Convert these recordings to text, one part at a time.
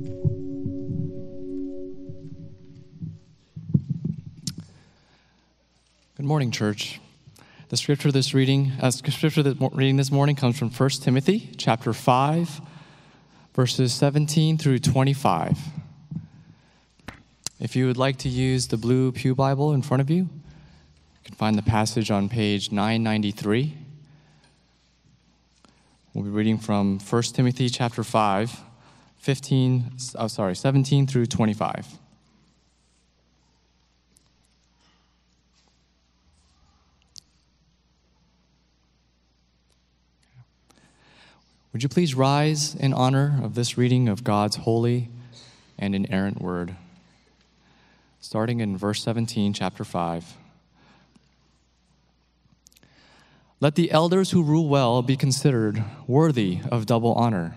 Good morning, church. The scripture this reading, uh, scripture that reading this morning comes from 1 Timothy chapter 5, verses 17 through 25. If you would like to use the blue Pew Bible in front of you, you can find the passage on page 993. We'll be reading from 1 Timothy chapter 5, 15, oh, sorry, 17 through 25. Would you please rise in honor of this reading of God's holy and inerrant word? Starting in verse 17, chapter 5. Let the elders who rule well be considered worthy of double honor,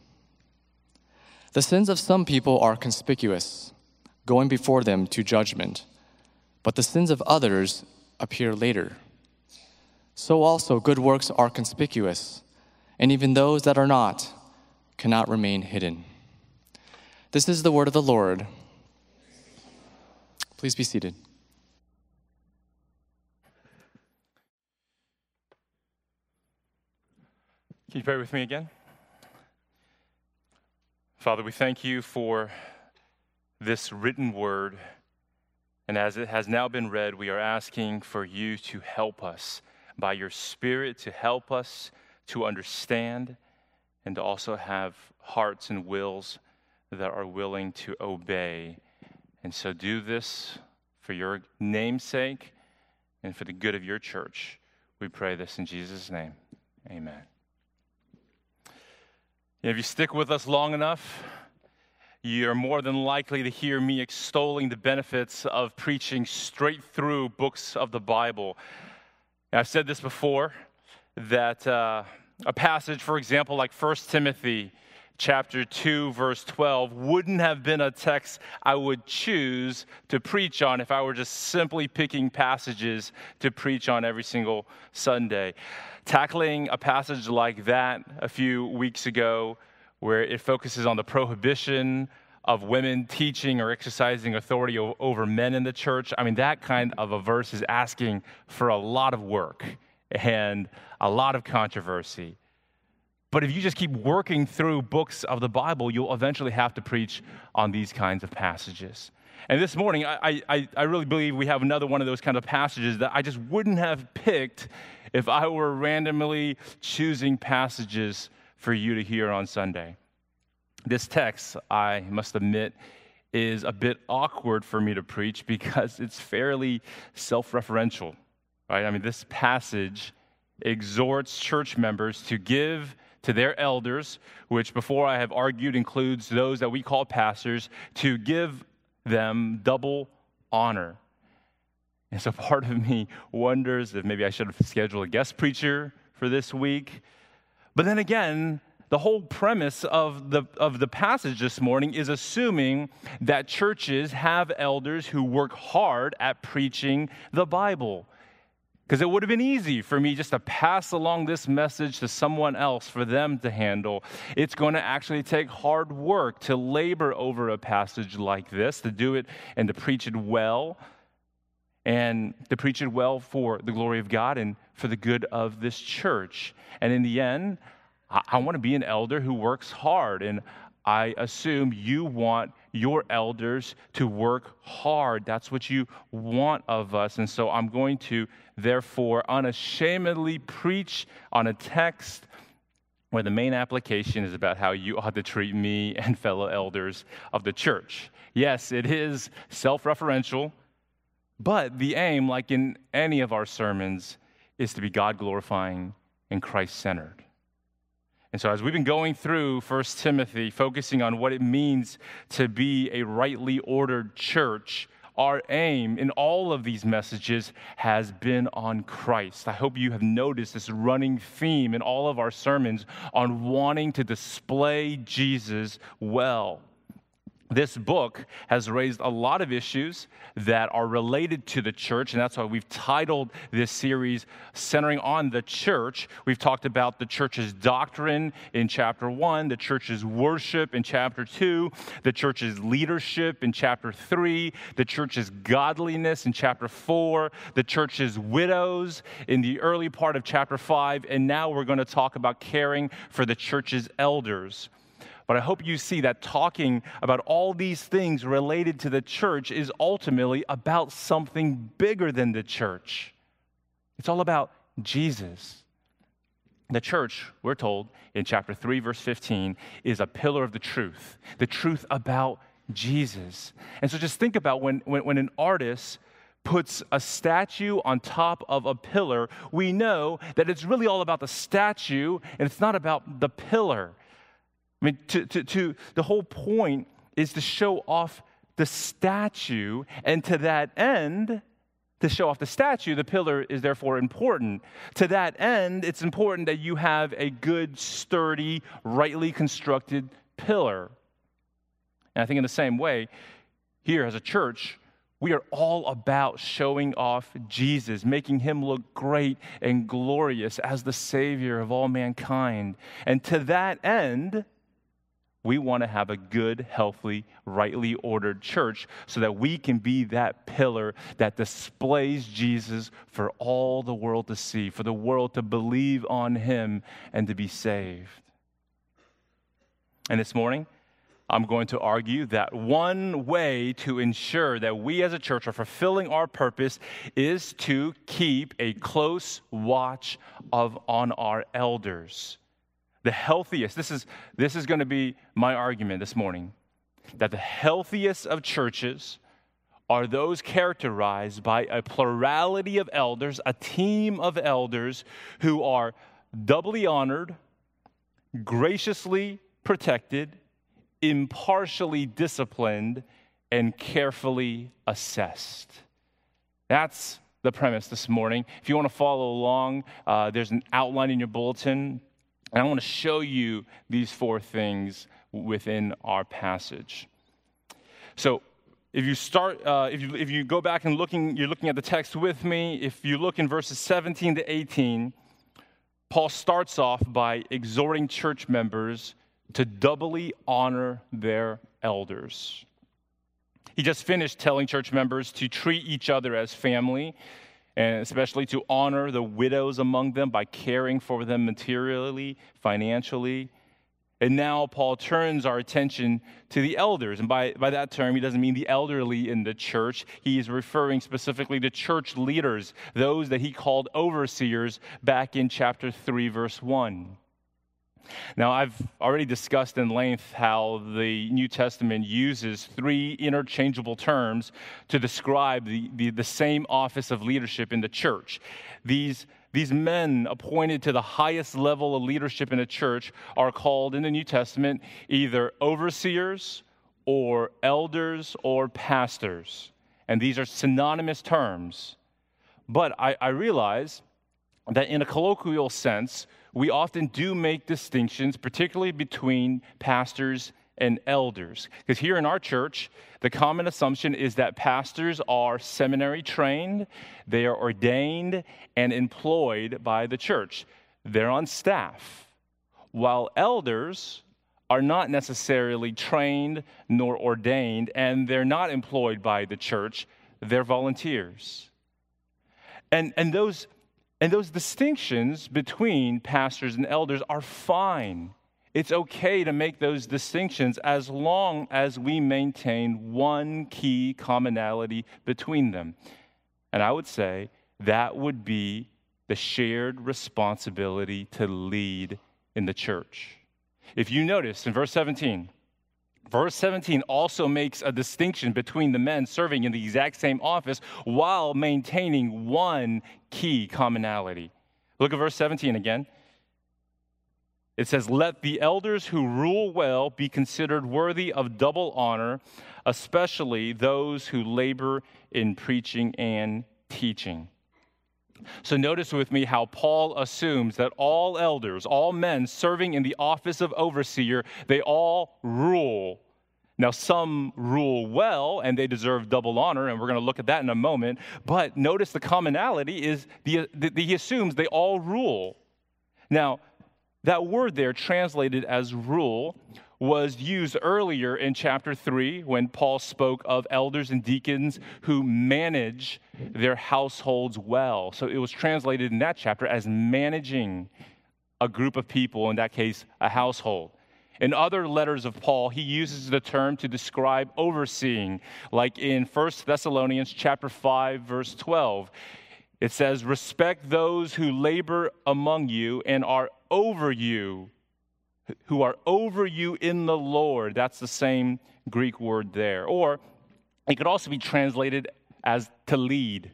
The sins of some people are conspicuous, going before them to judgment, but the sins of others appear later. So also good works are conspicuous, and even those that are not cannot remain hidden. This is the word of the Lord. Please be seated. Can you pray with me again? Father, we thank you for this written word. And as it has now been read, we are asking for you to help us by your Spirit, to help us to understand and to also have hearts and wills that are willing to obey. And so do this for your namesake and for the good of your church. We pray this in Jesus' name. Amen. If you stick with us long enough, you're more than likely to hear me extolling the benefits of preaching straight through books of the Bible. I've said this before that uh, a passage, for example, like 1 Timothy chapter 2, verse 12, wouldn't have been a text I would choose to preach on if I were just simply picking passages to preach on every single Sunday. Tackling a passage like that a few weeks ago, where it focuses on the prohibition of women teaching or exercising authority over men in the church, I mean, that kind of a verse is asking for a lot of work and a lot of controversy. But if you just keep working through books of the Bible, you'll eventually have to preach on these kinds of passages. And this morning, I, I, I really believe we have another one of those kind of passages that I just wouldn't have picked if I were randomly choosing passages for you to hear on Sunday. This text, I must admit, is a bit awkward for me to preach because it's fairly self referential, right? I mean, this passage exhorts church members to give to their elders, which before I have argued includes those that we call pastors, to give them double honor. And so part of me wonders if maybe I should have scheduled a guest preacher for this week. But then again, the whole premise of the, of the passage this morning is assuming that churches have elders who work hard at preaching the Bible. Because it would have been easy for me just to pass along this message to someone else for them to handle. It's going to actually take hard work to labor over a passage like this, to do it and to preach it well, and to preach it well for the glory of God and for the good of this church. And in the end, I, want to be an elder who works hard. And I assume you want your elders to work hard. That's what you want of us. And so I'm going to, therefore, unashamedly preach on a text where the main application is about how you ought to treat me and fellow elders of the church. Yes, it is self referential, but the aim, like in any of our sermons, is to be God glorifying and Christ centered. And so, as we've been going through 1 Timothy, focusing on what it means to be a rightly ordered church, our aim in all of these messages has been on Christ. I hope you have noticed this running theme in all of our sermons on wanting to display Jesus well this book has raised a lot of issues that are related to the church, and that's why we've titled this series Centering on the Church. We've talked about the church's doctrine in chapter one, the church's worship in chapter two, the church's leadership in chapter three, the church's godliness in chapter four, the church's widows in the early part of chapter five, and now we're going to talk about caring for the church's elders. But I hope you see that talking about all these things related to the church is ultimately about something bigger than the church. It's all about Jesus. The church, we're told in chapter 3, verse 15, is a pillar of the truth, the truth about Jesus. And so just think about when, when, when an artist puts a statue on top of a pillar, we know that it's really all about the statue and it's not about the pillar. I mean, to, to, to, the whole point is to show off the statue, and to that end, to show off the statue, the pillar is therefore important. To that end, it's important that you have a good, sturdy, rightly constructed pillar. And I think in the same way, here as a church, we are all about showing off Jesus, making him look great and glorious as the Savior of all mankind. And to that end, we want to have a good, healthy, rightly ordered church so that we can be that pillar that displays Jesus for all the world to see, for the world to believe on him and to be saved. And this morning, I'm going to argue that one way to ensure that we as a church are fulfilling our purpose is to keep a close watch of on our elders the healthiest, this is, this is going to be my argument this morning, that the healthiest of churches are those characterized by a plurality of elders, a team of elders who are doubly honored, graciously protected, impartially disciplined, and carefully assessed. That's the premise this morning. If you want to follow along, uh, there's an outline in your bulletin and I want to show you these four things within our passage. So, if you start, uh, if, you, if you go back and looking, you're looking at the text with me. If you look in verses 17 to 18, Paul starts off by exhorting church members to doubly honor their elders. He just finished telling church members to treat each other as family, and especially to honor the widows among them by caring for them materially, financially. And now Paul turns our attention to the elders. And by, by that term, he doesn't mean the elderly in the church. He is referring specifically to church leaders, those that he called overseers back in chapter 3, verse 1. Now, I've already discussed in length how the New Testament uses three interchangeable terms to describe the, the, the, same office of leadership in the church. These, these men appointed to the highest level of leadership in a church are called in the New Testament either overseers or elders or pastors. And these are synonymous terms. But I, I realize that in a colloquial sense, we often do make distinctions, particularly between pastors and elders. Because here in our church, the common assumption is that pastors are seminary trained, they are ordained and employed by the church, they're on staff, while elders are not necessarily trained nor ordained, and they're not employed by the church, they're volunteers. And, and those and those distinctions between pastors and elders are fine It's okay to make those distinctions as long as we maintain one key commonality between them. And I would say that would be the shared responsibility to lead in the church. If you notice in verse 17, verse 17 also makes a distinction between the men serving in the exact same office while maintaining one key commonality. Look at verse 17 again. It says, Let the elders who rule well be considered worthy of double honor, especially those who labor in preaching and teaching. So, notice with me how Paul assumes that all elders, all men serving in the office of overseer, they all rule. Now, some rule well and they deserve double honor, and we're going to look at that in a moment. But notice the commonality is the, the, the, he assumes they all rule. Now, that word there, translated as rule, was used earlier in chapter 3 when Paul spoke of elders and deacons who manage their households well. So it was translated in that chapter as managing a group of people, in that case, a household. In other letters of Paul, he uses the term to describe overseeing, like in 1 Thessalonians chapter 5 verse 12. It says, "Respect those who labor among you and are over you, who are over you in the Lord. That's the same Greek word there. Or it could also be translated as to lead.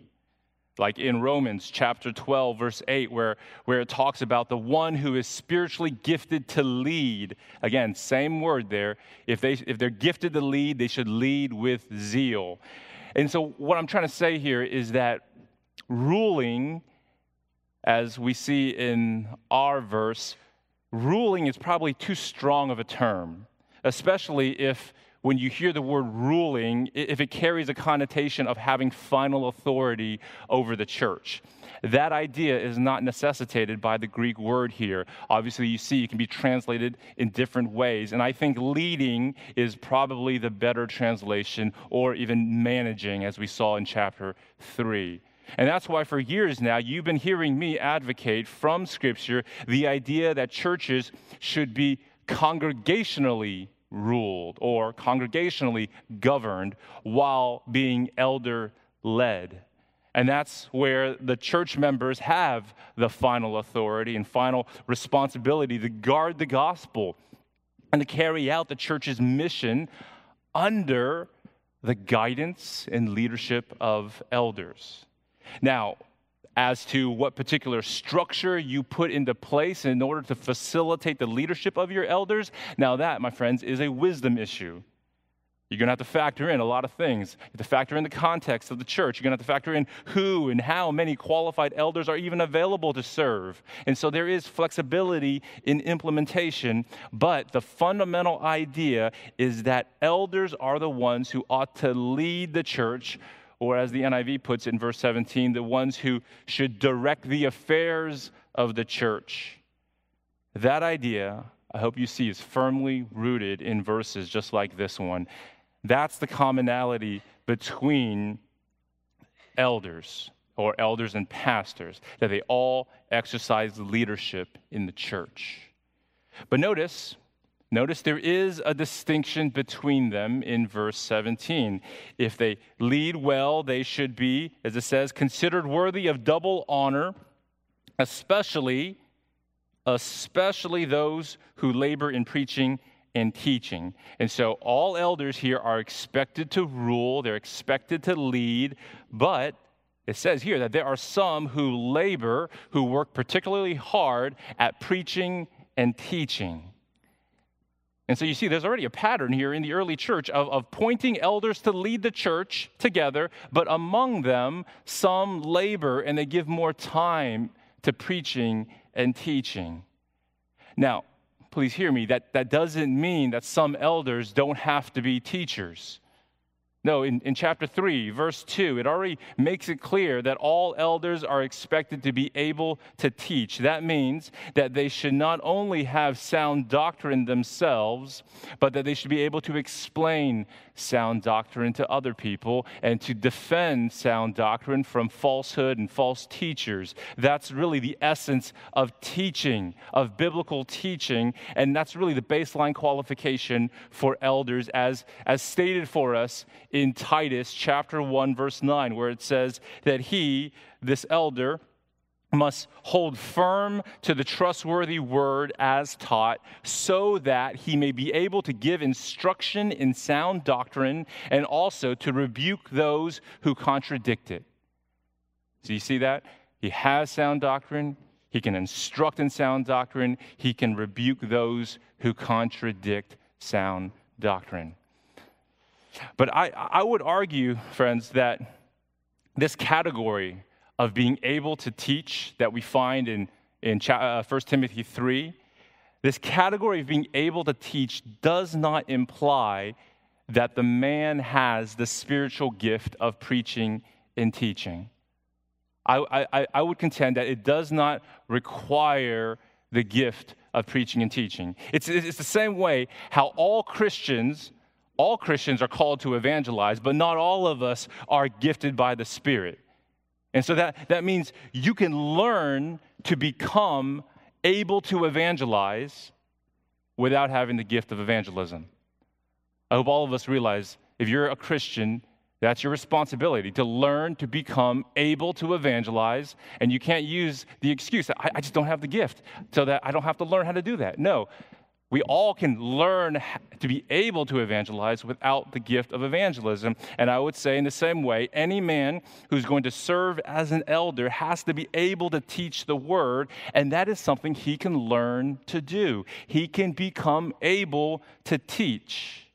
Like in Romans chapter 12, verse 8, where, where it talks about the one who is spiritually gifted to lead. Again, same word there. If, they, if they're gifted to lead, they should lead with zeal. And so, what I'm trying to say here is that ruling as we see in our verse, ruling is probably too strong of a term, especially if when you hear the word ruling, if it carries a connotation of having final authority over the church. That idea is not necessitated by the Greek word here. Obviously, you see, it can be translated in different ways. And I think leading is probably the better translation, or even managing, as we saw in chapter 3. And that's why for years now, you've been hearing me advocate from Scripture the idea that churches should be congregationally ruled or congregationally governed while being elder led. And that's where the church members have the final authority and final responsibility to guard the gospel and to carry out the church's mission under the guidance and leadership of elders. Now, as to what particular structure you put into place in order to facilitate the leadership of your elders, now that, my friends, is a wisdom issue. You're going to have to factor in a lot of things. You have to factor in the context of the church. You're going to have to factor in who and how many qualified elders are even available to serve. And so there is flexibility in implementation, but the fundamental idea is that elders are the ones who ought to lead the church or as the NIV puts it in verse 17, the ones who should direct the affairs of the church. That idea, I hope you see, is firmly rooted in verses just like this one. That's the commonality between elders or elders and pastors, that they all exercise leadership in the church. But notice, Notice there is a distinction between them in verse 17. If they lead well, they should be, as it says, considered worthy of double honor, especially especially those who labor in preaching and teaching. And so all elders here are expected to rule, they're expected to lead, but it says here that there are some who labor, who work particularly hard at preaching and teaching. And so you see, there's already a pattern here in the early church of, of pointing elders to lead the church together, but among them, some labor and they give more time to preaching and teaching. Now, please hear me, that, that doesn't mean that some elders don't have to be teachers. No, in, in chapter 3, verse 2, it already makes it clear that all elders are expected to be able to teach. That means that they should not only have sound doctrine themselves, but that they should be able to explain sound doctrine to other people and to defend sound doctrine from falsehood and false teachers. That's really the essence of teaching, of biblical teaching, and that's really the baseline qualification for elders as, as stated for us in Titus chapter 1 verse 9 where it says that he this elder must hold firm to the trustworthy word as taught, so that he may be able to give instruction in sound doctrine and also to rebuke those who contradict it. So you see that? He has sound doctrine, he can instruct in sound doctrine, he can rebuke those who contradict sound doctrine. But I, I would argue, friends, that this category of being able to teach that we find in, in 1 uh, Timothy 3, this category of being able to teach does not imply that the man has the spiritual gift of preaching and teaching. I, I, I would contend that it does not require the gift of preaching and teaching. It's, it's the same way how all Christians, all Christians are called to evangelize, but not all of us are gifted by the Spirit. And so that, that means you can learn to become able to evangelize without having the gift of evangelism. I hope all of us realize if you're a Christian, that's your responsibility to learn to become able to evangelize. And you can't use the excuse, I, I just don't have the gift, so that I don't have to learn how to do that. No, we all can learn to be able to evangelize without the gift of evangelism. And I would say, in the same way, any man who's going to serve as an elder has to be able to teach the word, and that is something he can learn to do. He can become able to teach.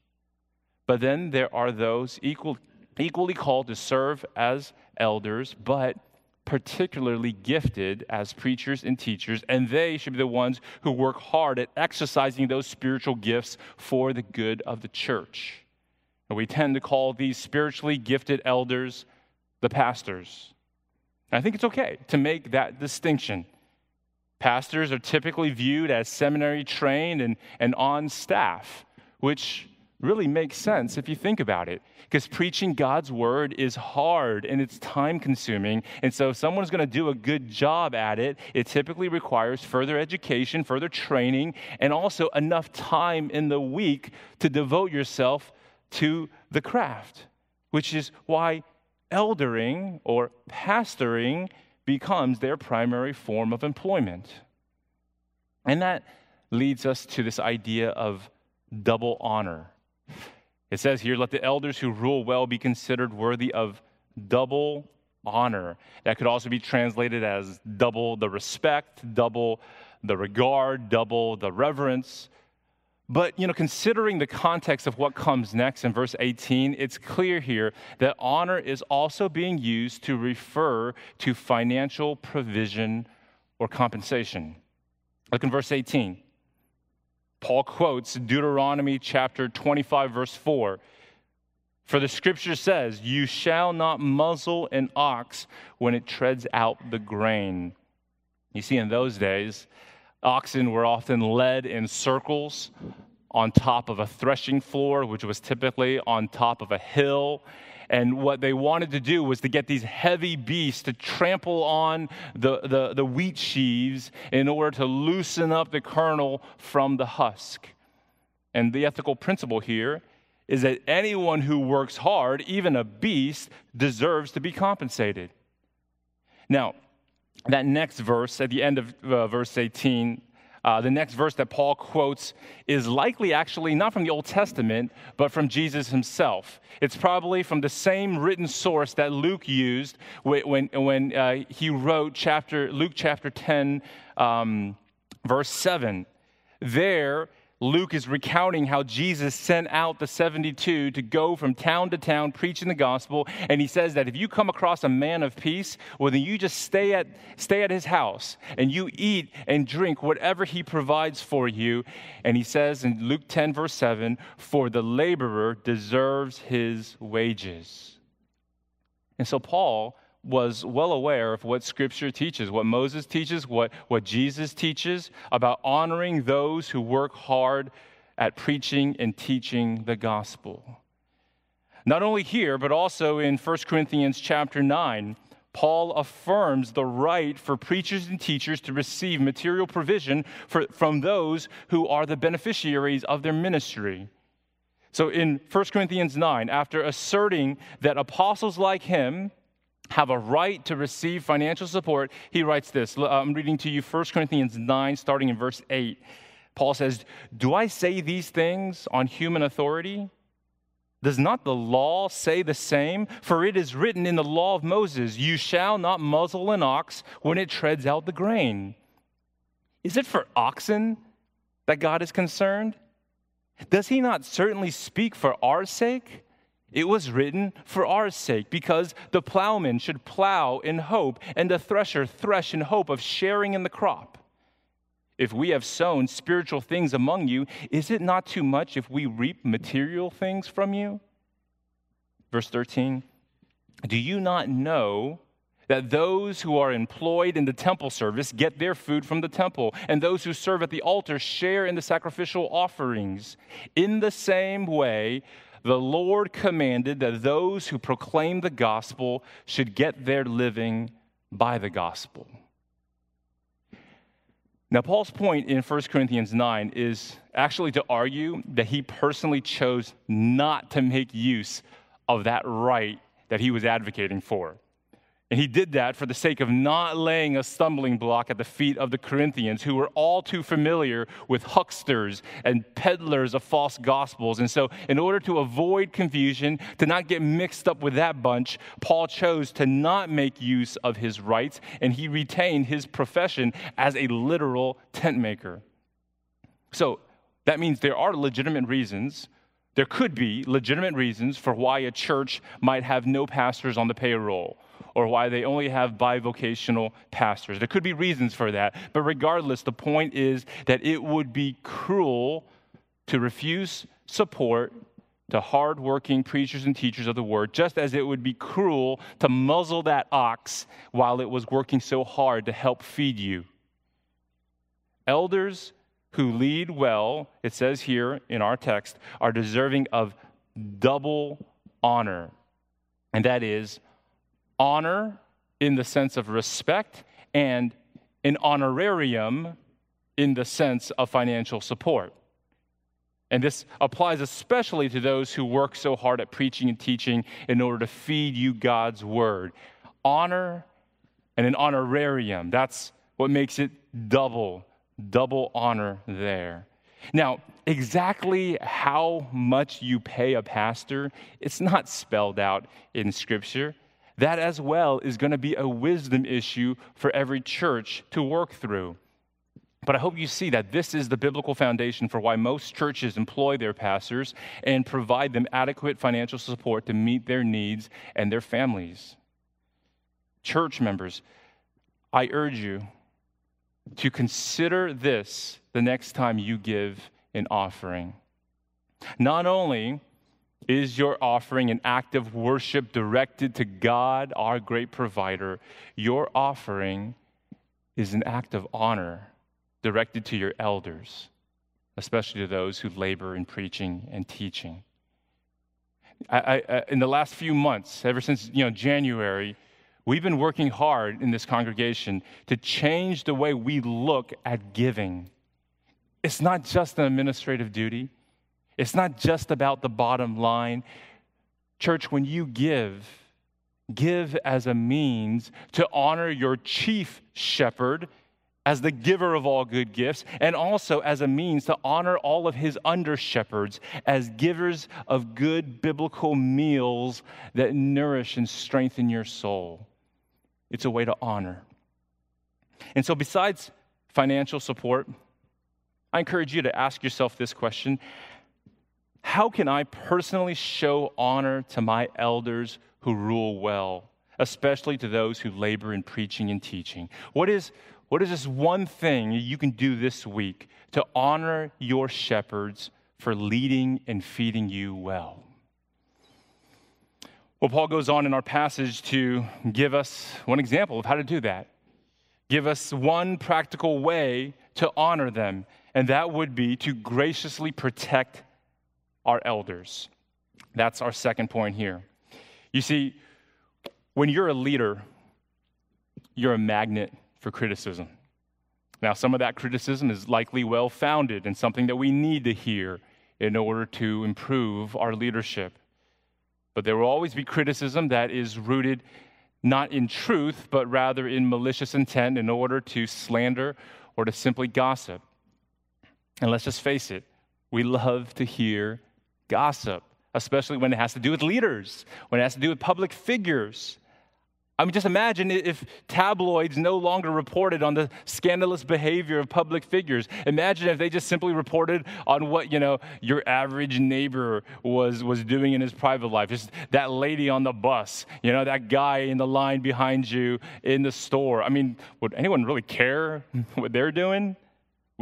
But then there are those equal, equally called to serve as elders, but particularly gifted as preachers and teachers, and they should be the ones who work hard at exercising those spiritual gifts for the good of the church. And we tend to call these spiritually gifted elders the pastors. And I think it's okay to make that distinction. Pastors are typically viewed as seminary trained and, and on staff, which really makes sense if you think about it. Because preaching God's word is hard and it's time consuming. And so, if someone's going to do a good job at it, it typically requires further education, further training, and also enough time in the week to devote yourself to the craft, which is why eldering or pastoring becomes their primary form of employment. And that leads us to this idea of double honor. It says here, let the elders who rule well be considered worthy of double honor. That could also be translated as double the respect, double the regard, double the reverence. But, you know, considering the context of what comes next in verse 18, it's clear here that honor is also being used to refer to financial provision or compensation. Look in verse 18. Paul quotes Deuteronomy chapter 25, verse 4. For the scripture says, You shall not muzzle an ox when it treads out the grain. You see, in those days, oxen were often led in circles on top of a threshing floor, which was typically on top of a hill. And what they wanted to do was to get these heavy beasts to trample on the, the, the wheat sheaves in order to loosen up the kernel from the husk. And the ethical principle here is that anyone who works hard, even a beast, deserves to be compensated. Now, that next verse at the end of uh, verse 18 uh, the next verse that Paul quotes is likely actually not from the Old Testament, but from Jesus himself. It's probably from the same written source that Luke used when, when uh, he wrote chapter, Luke chapter 10, um, verse 7. There, Luke is recounting how Jesus sent out the 72 to go from town to town preaching the gospel. And he says that if you come across a man of peace, well, then you just stay at, stay at his house and you eat and drink whatever he provides for you. And he says in Luke 10, verse 7, for the laborer deserves his wages. And so Paul was well aware of what Scripture teaches, what Moses teaches, what, what Jesus teaches about honoring those who work hard at preaching and teaching the gospel. Not only here, but also in 1 Corinthians chapter 9, Paul affirms the right for preachers and teachers to receive material provision for, from those who are the beneficiaries of their ministry. So in 1 Corinthians 9, after asserting that apostles like him, have a right to receive financial support, he writes this. Uh, I'm reading to you 1 Corinthians 9, starting in verse 8. Paul says, Do I say these things on human authority? Does not the law say the same? For it is written in the law of Moses, You shall not muzzle an ox when it treads out the grain. Is it for oxen that God is concerned? Does he not certainly speak for our sake? It was written for our sake, because the plowman should plow in hope, and the thresher thresh in hope of sharing in the crop. If we have sown spiritual things among you, is it not too much if we reap material things from you? Verse 13 Do you not know that those who are employed in the temple service get their food from the temple, and those who serve at the altar share in the sacrificial offerings? In the same way, the Lord commanded that those who proclaim the gospel should get their living by the gospel. Now, Paul's point in 1 Corinthians 9 is actually to argue that he personally chose not to make use of that right that he was advocating for. And he did that for the sake of not laying a stumbling block at the feet of the Corinthians, who were all too familiar with hucksters and peddlers of false gospels. And so, in order to avoid confusion, to not get mixed up with that bunch, Paul chose to not make use of his rights, and he retained his profession as a literal tent maker. So, that means there are legitimate reasons there could be legitimate reasons for why a church might have no pastors on the payroll or why they only have bivocational pastors. There could be reasons for that. But regardless, the point is that it would be cruel to refuse support to hardworking preachers and teachers of the word, just as it would be cruel to muzzle that ox while it was working so hard to help feed you. Elders who lead well, it says here in our text, are deserving of double honor. And that is honor in the sense of respect and an honorarium in the sense of financial support. And this applies especially to those who work so hard at preaching and teaching in order to feed you God's word. Honor and an honorarium. That's what makes it double, double honor there. Now, exactly how much you pay a pastor, it's not spelled out in Scripture that as well is going to be a wisdom issue for every church to work through. But I hope you see that this is the biblical foundation for why most churches employ their pastors and provide them adequate financial support to meet their needs and their families. Church members, I urge you to consider this the next time you give an offering. Not only is your offering an act of worship directed to God, our great provider? Your offering is an act of honor directed to your elders, especially to those who labor in preaching and teaching. I, I, in the last few months, ever since you know, January, we've been working hard in this congregation to change the way we look at giving. It's not just an administrative duty. It's not just about the bottom line. Church, when you give, give as a means to honor your chief shepherd as the giver of all good gifts, and also as a means to honor all of his under shepherds as givers of good biblical meals that nourish and strengthen your soul. It's a way to honor. And so, besides financial support, I encourage you to ask yourself this question How can I personally show honor to my elders who rule well, especially to those who labor in preaching and teaching? What is, what is this one thing you can do this week to honor your shepherds for leading and feeding you well? Well, Paul goes on in our passage to give us one example of how to do that. Give us one practical way to honor them, and that would be to graciously protect our elders. That's our second point here. You see, when you're a leader, you're a magnet for criticism. Now, some of that criticism is likely well founded and something that we need to hear in order to improve our leadership. But there will always be criticism that is rooted not in truth, but rather in malicious intent in order to slander or to simply gossip. And let's just face it, we love to hear gossip, especially when it has to do with leaders, when it has to do with public figures. I mean, just imagine if tabloids no longer reported on the scandalous behavior of public figures. Imagine if they just simply reported on what, you know, your average neighbor was, was doing in his private life. Just that lady on the bus, you know, that guy in the line behind you in the store. I mean, would anyone really care what they're doing?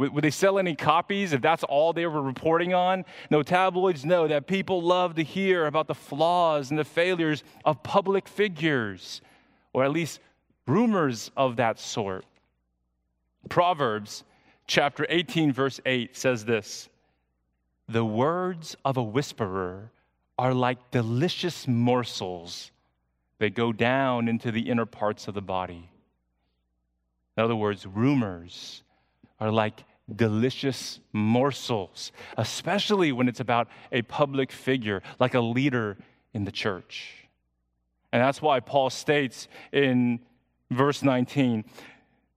Would, would they sell any copies if that's all they were reporting on? No, tabloids know that people love to hear about the flaws and the failures of public figures or at least rumors of that sort. Proverbs chapter 18, verse 8 says this The words of a whisperer are like delicious morsels that go down into the inner parts of the body. In other words, rumors are like delicious morsels, especially when it's about a public figure, like a leader in the church. And that's why Paul states in verse 19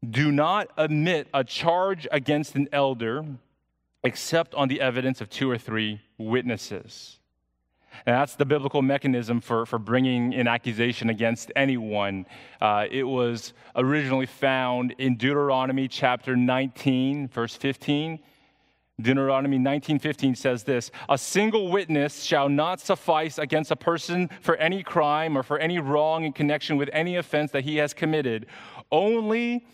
do not admit a charge against an elder except on the evidence of two or three witnesses. And that's the biblical mechanism for, for bringing an accusation against anyone. Uh, it was originally found in Deuteronomy chapter 19, verse 15. Deuteronomy 19:15 says this, "A single witness shall not suffice against a person for any crime or for any wrong in connection with any offense that he has committed. Only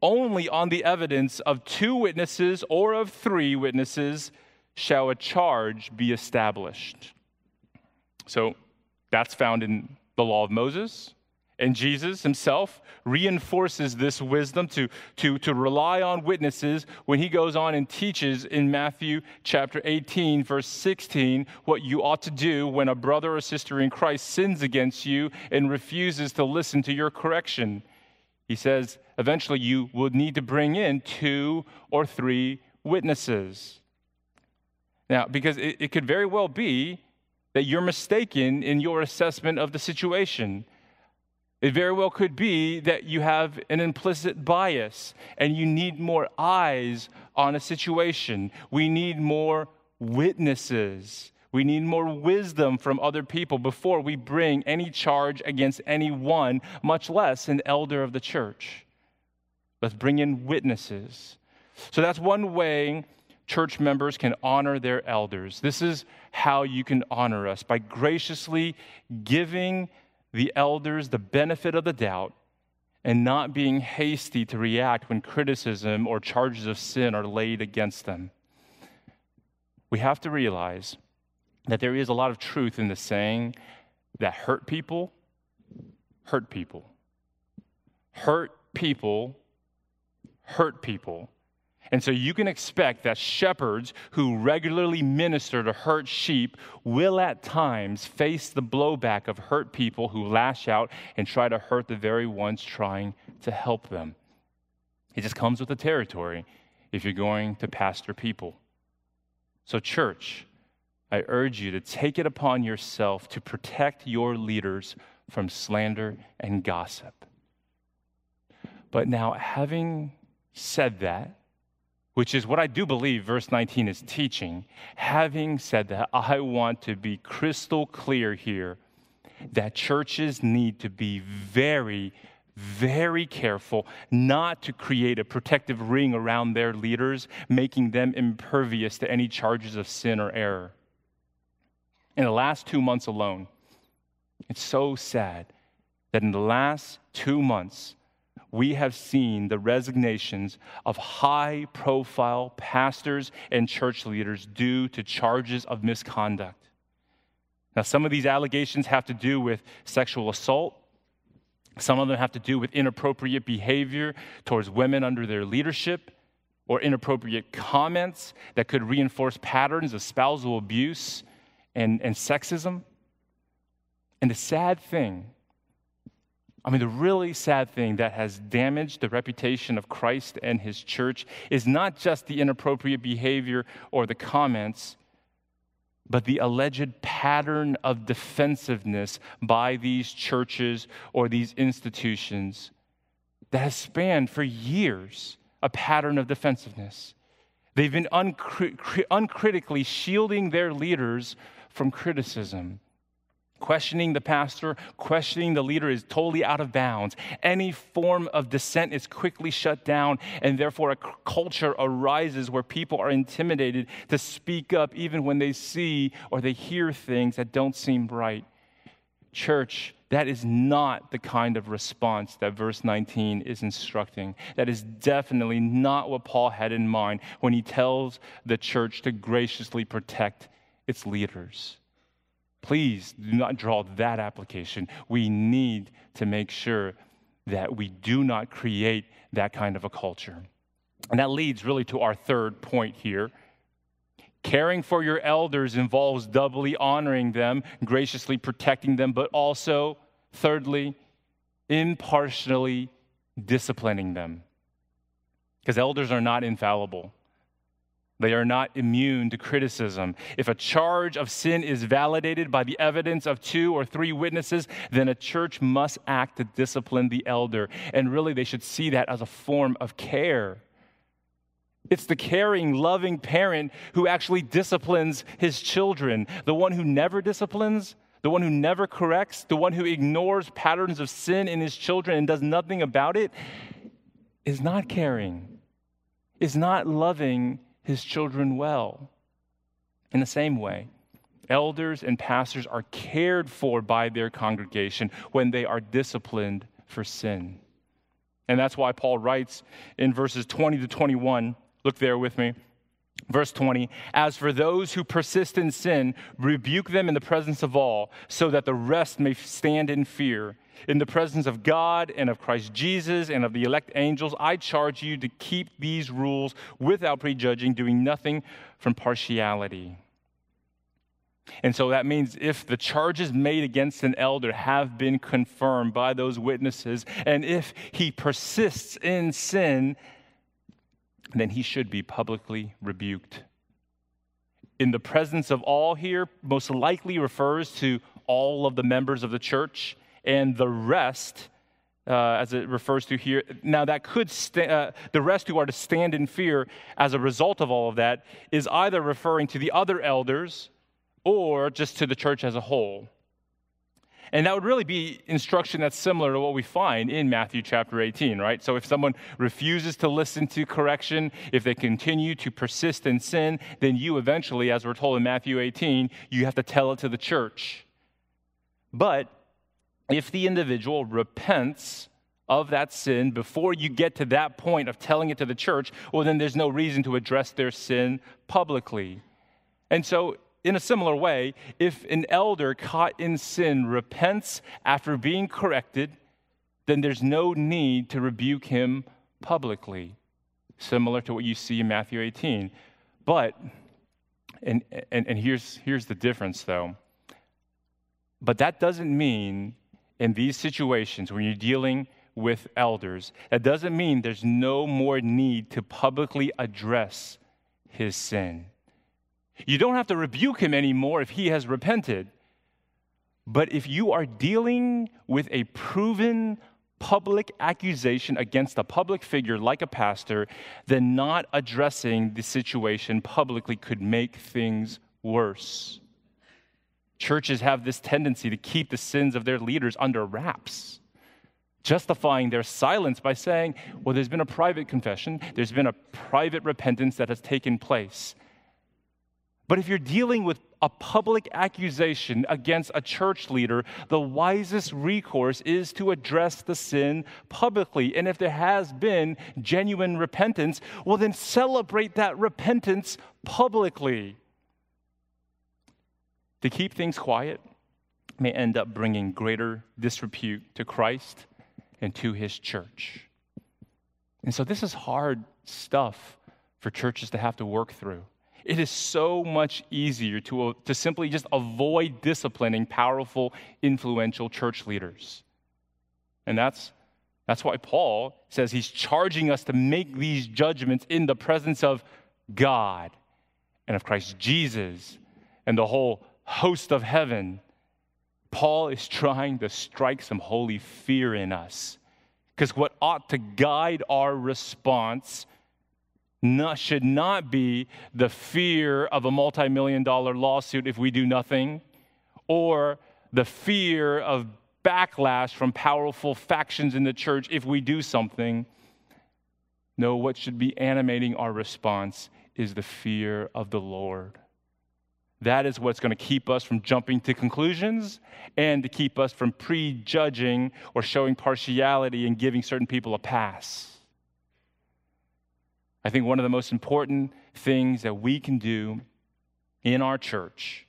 only on the evidence of two witnesses or of three witnesses shall a charge be established." So, that's found in the law of Moses, and Jesus himself reinforces this wisdom to, to, to rely on witnesses when he goes on and teaches in Matthew chapter 18, verse 16, what you ought to do when a brother or sister in Christ sins against you and refuses to listen to your correction. He says, eventually you will need to bring in two or three witnesses. Now, because it, it could very well be that you're mistaken in your assessment of the situation it very well could be that you have an implicit bias and you need more eyes on a situation. We need more witnesses. We need more wisdom from other people before we bring any charge against anyone, much less an elder of the church. Let's bring in witnesses. So that's one way church members can honor their elders. This is how you can honor us by graciously giving the elders the benefit of the doubt and not being hasty to react when criticism or charges of sin are laid against them. We have to realize that there is a lot of truth in the saying that hurt people hurt people. Hurt people hurt people. And so you can expect that shepherds who regularly minister to hurt sheep will at times face the blowback of hurt people who lash out and try to hurt the very ones trying to help them. It just comes with the territory if you're going to pastor people. So, church, I urge you to take it upon yourself to protect your leaders from slander and gossip. But now, having said that, which is what I do believe verse 19 is teaching. Having said that, I want to be crystal clear here that churches need to be very, very careful not to create a protective ring around their leaders, making them impervious to any charges of sin or error. In the last two months alone, it's so sad that in the last two months, we have seen the resignations of high profile pastors and church leaders due to charges of misconduct. Now, some of these allegations have to do with sexual assault. Some of them have to do with inappropriate behavior towards women under their leadership or inappropriate comments that could reinforce patterns of spousal abuse and, and sexism. And the sad thing, I mean, the really sad thing that has damaged the reputation of Christ and his church is not just the inappropriate behavior or the comments, but the alleged pattern of defensiveness by these churches or these institutions that has spanned for years a pattern of defensiveness. They've been uncri- uncritically shielding their leaders from criticism. Questioning the pastor, questioning the leader is totally out of bounds. Any form of dissent is quickly shut down, and therefore a culture arises where people are intimidated to speak up even when they see or they hear things that don't seem right. Church, that is not the kind of response that verse 19 is instructing. That is definitely not what Paul had in mind when he tells the church to graciously protect its leaders. Please do not draw that application. We need to make sure that we do not create that kind of a culture. And that leads really to our third point here. Caring for your elders involves doubly honoring them, graciously protecting them, but also, thirdly, impartially disciplining them. Because elders are not infallible. They are not immune to criticism. If a charge of sin is validated by the evidence of two or three witnesses, then a church must act to discipline the elder. And really, they should see that as a form of care. It's the caring, loving parent who actually disciplines his children. The one who never disciplines, the one who never corrects, the one who ignores patterns of sin in his children and does nothing about it, is not caring, is not loving his children well. In the same way, elders and pastors are cared for by their congregation when they are disciplined for sin. And that's why Paul writes in verses 20 to 21, look there with me. Verse 20, as for those who persist in sin, rebuke them in the presence of all, so that the rest may stand in fear. In the presence of God and of Christ Jesus and of the elect angels, I charge you to keep these rules without prejudging, doing nothing from partiality. And so that means if the charges made against an elder have been confirmed by those witnesses, and if he persists in sin, then he should be publicly rebuked. In the presence of all here, most likely refers to all of the members of the church and the rest, uh, as it refers to here. Now, that could, sta- uh, the rest who are to stand in fear as a result of all of that is either referring to the other elders or just to the church as a whole. And that would really be instruction that's similar to what we find in Matthew chapter 18, right? So if someone refuses to listen to correction, if they continue to persist in sin, then you eventually, as we're told in Matthew 18, you have to tell it to the church. But if the individual repents of that sin before you get to that point of telling it to the church, well, then there's no reason to address their sin publicly. And so, in a similar way, if an elder caught in sin repents after being corrected, then there's no need to rebuke him publicly, similar to what you see in Matthew 18. But, and, and, and here's, here's the difference though, but that doesn't mean in these situations when you're dealing with elders, that doesn't mean there's no more need to publicly address his sin. You don't have to rebuke him anymore if he has repented. But if you are dealing with a proven public accusation against a public figure like a pastor, then not addressing the situation publicly could make things worse. Churches have this tendency to keep the sins of their leaders under wraps. justifying their silence by saying, well, there's been a private confession, there's been a private repentance that has taken place. But if you're dealing with a public accusation against a church leader, the wisest recourse is to address the sin publicly. And if there has been genuine repentance, well, then celebrate that repentance publicly. To keep things quiet may end up bringing greater disrepute to Christ and to his church. And so, this is hard stuff for churches to have to work through. It is so much easier to, uh, to simply just avoid disciplining powerful, influential church leaders. And that's, that's why Paul says he's charging us to make these judgments in the presence of God and of Christ Jesus and the whole host of heaven. Paul is trying to strike some holy fear in us. Because what ought to guide our response not, should not be the fear of a multi million dollar lawsuit if we do nothing, or the fear of backlash from powerful factions in the church if we do something. No, what should be animating our response is the fear of the Lord. That is what's going to keep us from jumping to conclusions and to keep us from prejudging or showing partiality and giving certain people a pass. I think one of the most important things that we can do in our church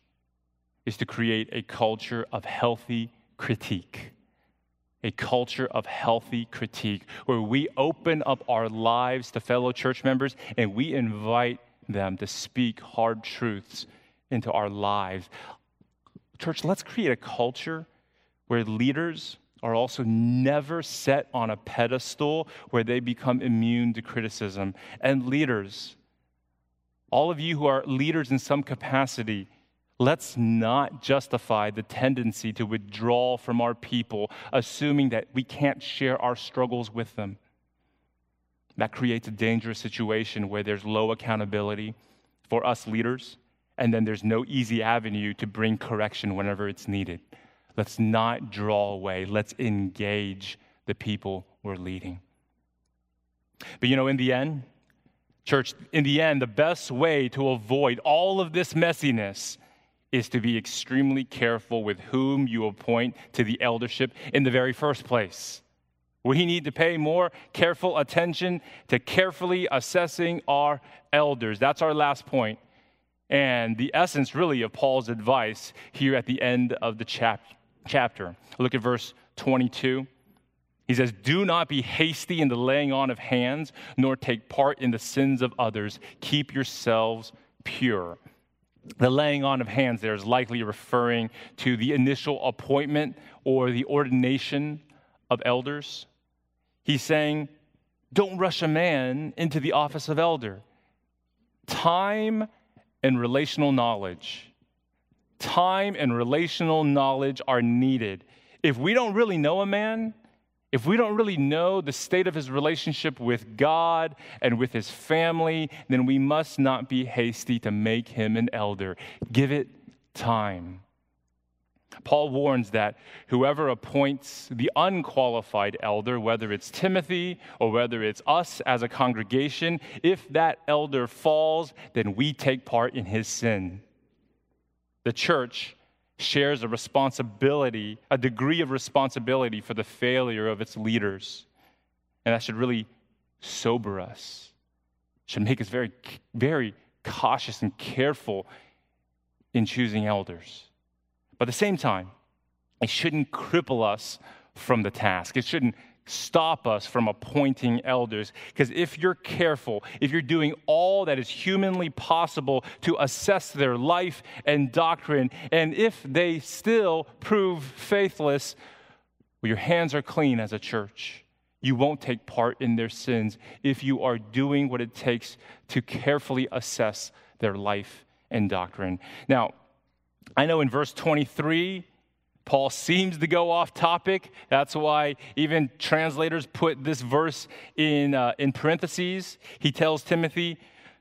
is to create a culture of healthy critique. A culture of healthy critique where we open up our lives to fellow church members and we invite them to speak hard truths into our lives. Church, let's create a culture where leaders are also never set on a pedestal where they become immune to criticism. And leaders, all of you who are leaders in some capacity, let's not justify the tendency to withdraw from our people, assuming that we can't share our struggles with them. That creates a dangerous situation where there's low accountability for us leaders, and then there's no easy avenue to bring correction whenever it's needed. Let's not draw away. Let's engage the people we're leading. But you know, in the end, church, in the end, the best way to avoid all of this messiness is to be extremely careful with whom you appoint to the eldership in the very first place. We need to pay more careful attention to carefully assessing our elders. That's our last point. And the essence, really, of Paul's advice here at the end of the chapter chapter. Look at verse 22. He says, Do not be hasty in the laying on of hands, nor take part in the sins of others. Keep yourselves pure. The laying on of hands there is likely referring to the initial appointment or the ordination of elders. He's saying, Don't rush a man into the office of elder. Time and relational knowledge time and relational knowledge are needed. If we don't really know a man, if we don't really know the state of his relationship with God and with his family, then we must not be hasty to make him an elder. Give it time. Paul warns that whoever appoints the unqualified elder, whether it's Timothy or whether it's us as a congregation, if that elder falls, then we take part in his sin the church shares a responsibility, a degree of responsibility for the failure of its leaders. And that should really sober us, should make us very, very cautious and careful in choosing elders. But at the same time, it shouldn't cripple us from the task. It shouldn't stop us from appointing elders. Because if you're careful, if you're doing all that is humanly possible to assess their life and doctrine, and if they still prove faithless, well, your hands are clean as a church. You won't take part in their sins if you are doing what it takes to carefully assess their life and doctrine. Now, I know in verse 23, Paul seems to go off topic. That's why even translators put this verse in, uh, in parentheses. He tells Timothy,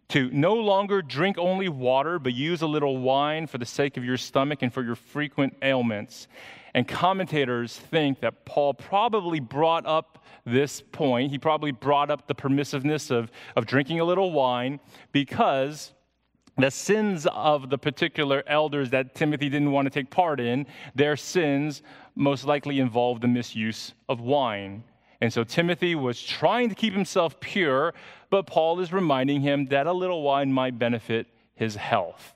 to no longer drink only water, but use a little wine for the sake of your stomach and for your frequent ailments. And commentators think that Paul probably brought up this point. He probably brought up the permissiveness of, of drinking a little wine because the sins of the particular elders that Timothy didn't want to take part in, their sins most likely involved the misuse of wine. And so Timothy was trying to keep himself pure, but Paul is reminding him that a little wine might benefit his health.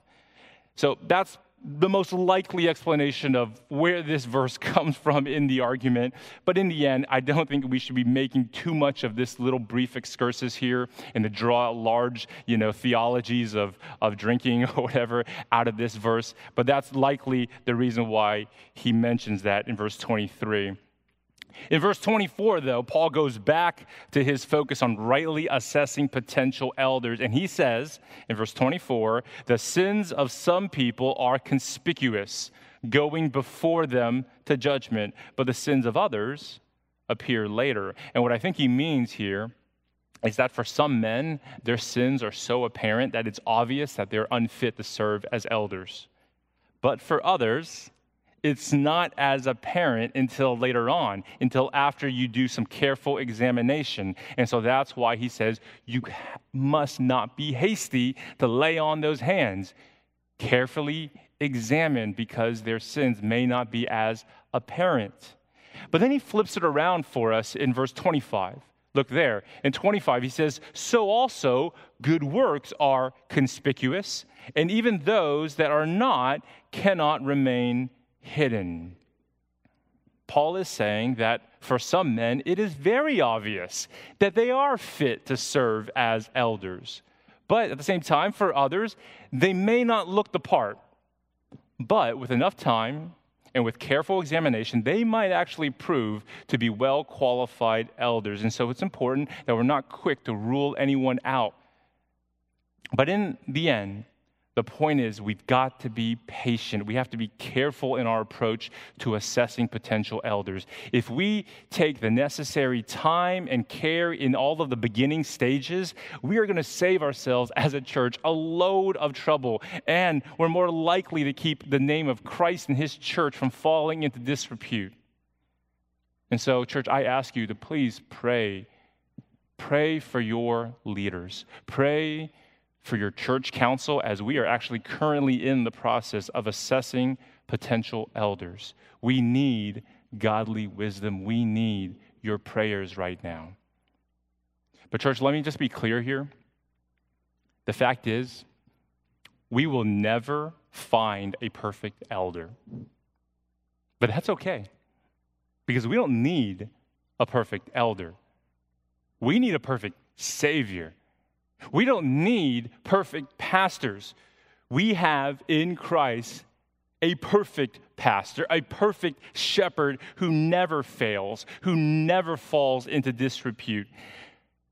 So that's the most likely explanation of where this verse comes from in the argument. But in the end, I don't think we should be making too much of this little brief excursus here and to draw large, you know, theologies of, of drinking or whatever out of this verse. But that's likely the reason why he mentions that in verse 23. In verse 24, though, Paul goes back to his focus on rightly assessing potential elders. And he says in verse 24, the sins of some people are conspicuous, going before them to judgment, but the sins of others appear later. And what I think he means here is that for some men, their sins are so apparent that it's obvious that they're unfit to serve as elders. But for others, it's not as apparent until later on, until after you do some careful examination. And so that's why he says you must not be hasty to lay on those hands. Carefully examine because their sins may not be as apparent. But then he flips it around for us in verse 25. Look there. In 25, he says, So also good works are conspicuous, and even those that are not cannot remain hidden. Paul is saying that for some men, it is very obvious that they are fit to serve as elders. But at the same time, for others, they may not look the part. But with enough time and with careful examination, they might actually prove to be well qualified elders. And so it's important that we're not quick to rule anyone out. But in the end, the point is, we've got to be patient. We have to be careful in our approach to assessing potential elders. If we take the necessary time and care in all of the beginning stages, we are going to save ourselves as a church a load of trouble. And we're more likely to keep the name of Christ and his church from falling into disrepute. And so, church, I ask you to please pray. Pray for your leaders. Pray for your church council as we are actually currently in the process of assessing potential elders. We need godly wisdom. We need your prayers right now. But, church, let me just be clear here. The fact is, we will never find a perfect elder. But that's okay, because we don't need a perfect elder. We need a perfect Savior. We don't need perfect pastors. We have in Christ a perfect pastor, a perfect shepherd who never fails, who never falls into disrepute.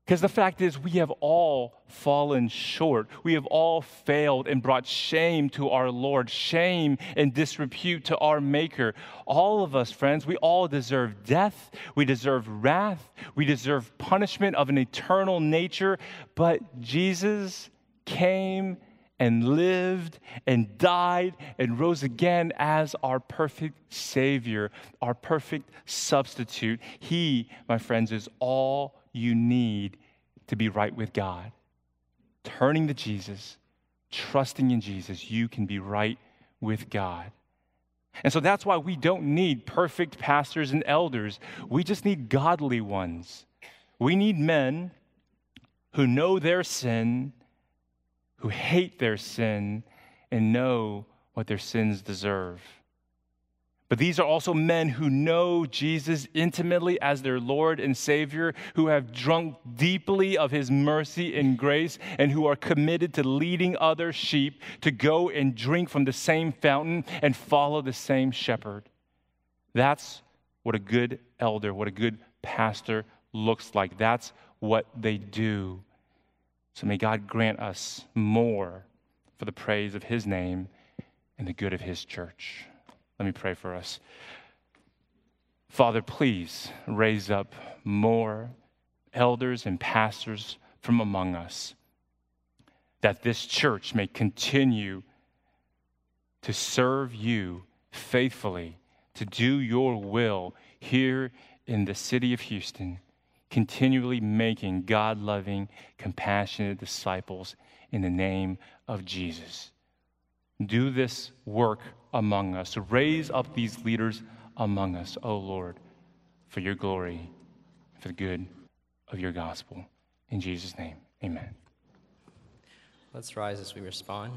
Because the fact is, we have all fallen short. We have all failed and brought shame to our Lord, shame and disrepute to our Maker. All of us, friends, we all deserve death. We deserve wrath. We deserve punishment of an eternal nature. But Jesus came and lived and died and rose again as our perfect Savior, our perfect substitute. He, my friends, is all you need to be right with God. Turning to Jesus, trusting in Jesus, you can be right with God. And so that's why we don't need perfect pastors and elders. We just need godly ones. We need men who know their sin, who hate their sin, and know what their sins deserve. But these are also men who know Jesus intimately as their Lord and Savior, who have drunk deeply of his mercy and grace, and who are committed to leading other sheep to go and drink from the same fountain and follow the same shepherd. That's what a good elder, what a good pastor looks like. That's what they do. So may God grant us more for the praise of his name and the good of his church. Let me pray for us. Father, please raise up more elders and pastors from among us. that this church may continue to serve you faithfully, to do your will here in the city of Houston, continually making God loving, compassionate disciples in the name of Jesus. Do this work among us. Raise up these leaders among us, O Lord, for your glory, for the good of your gospel. In Jesus' name, amen. Let's rise as we respond.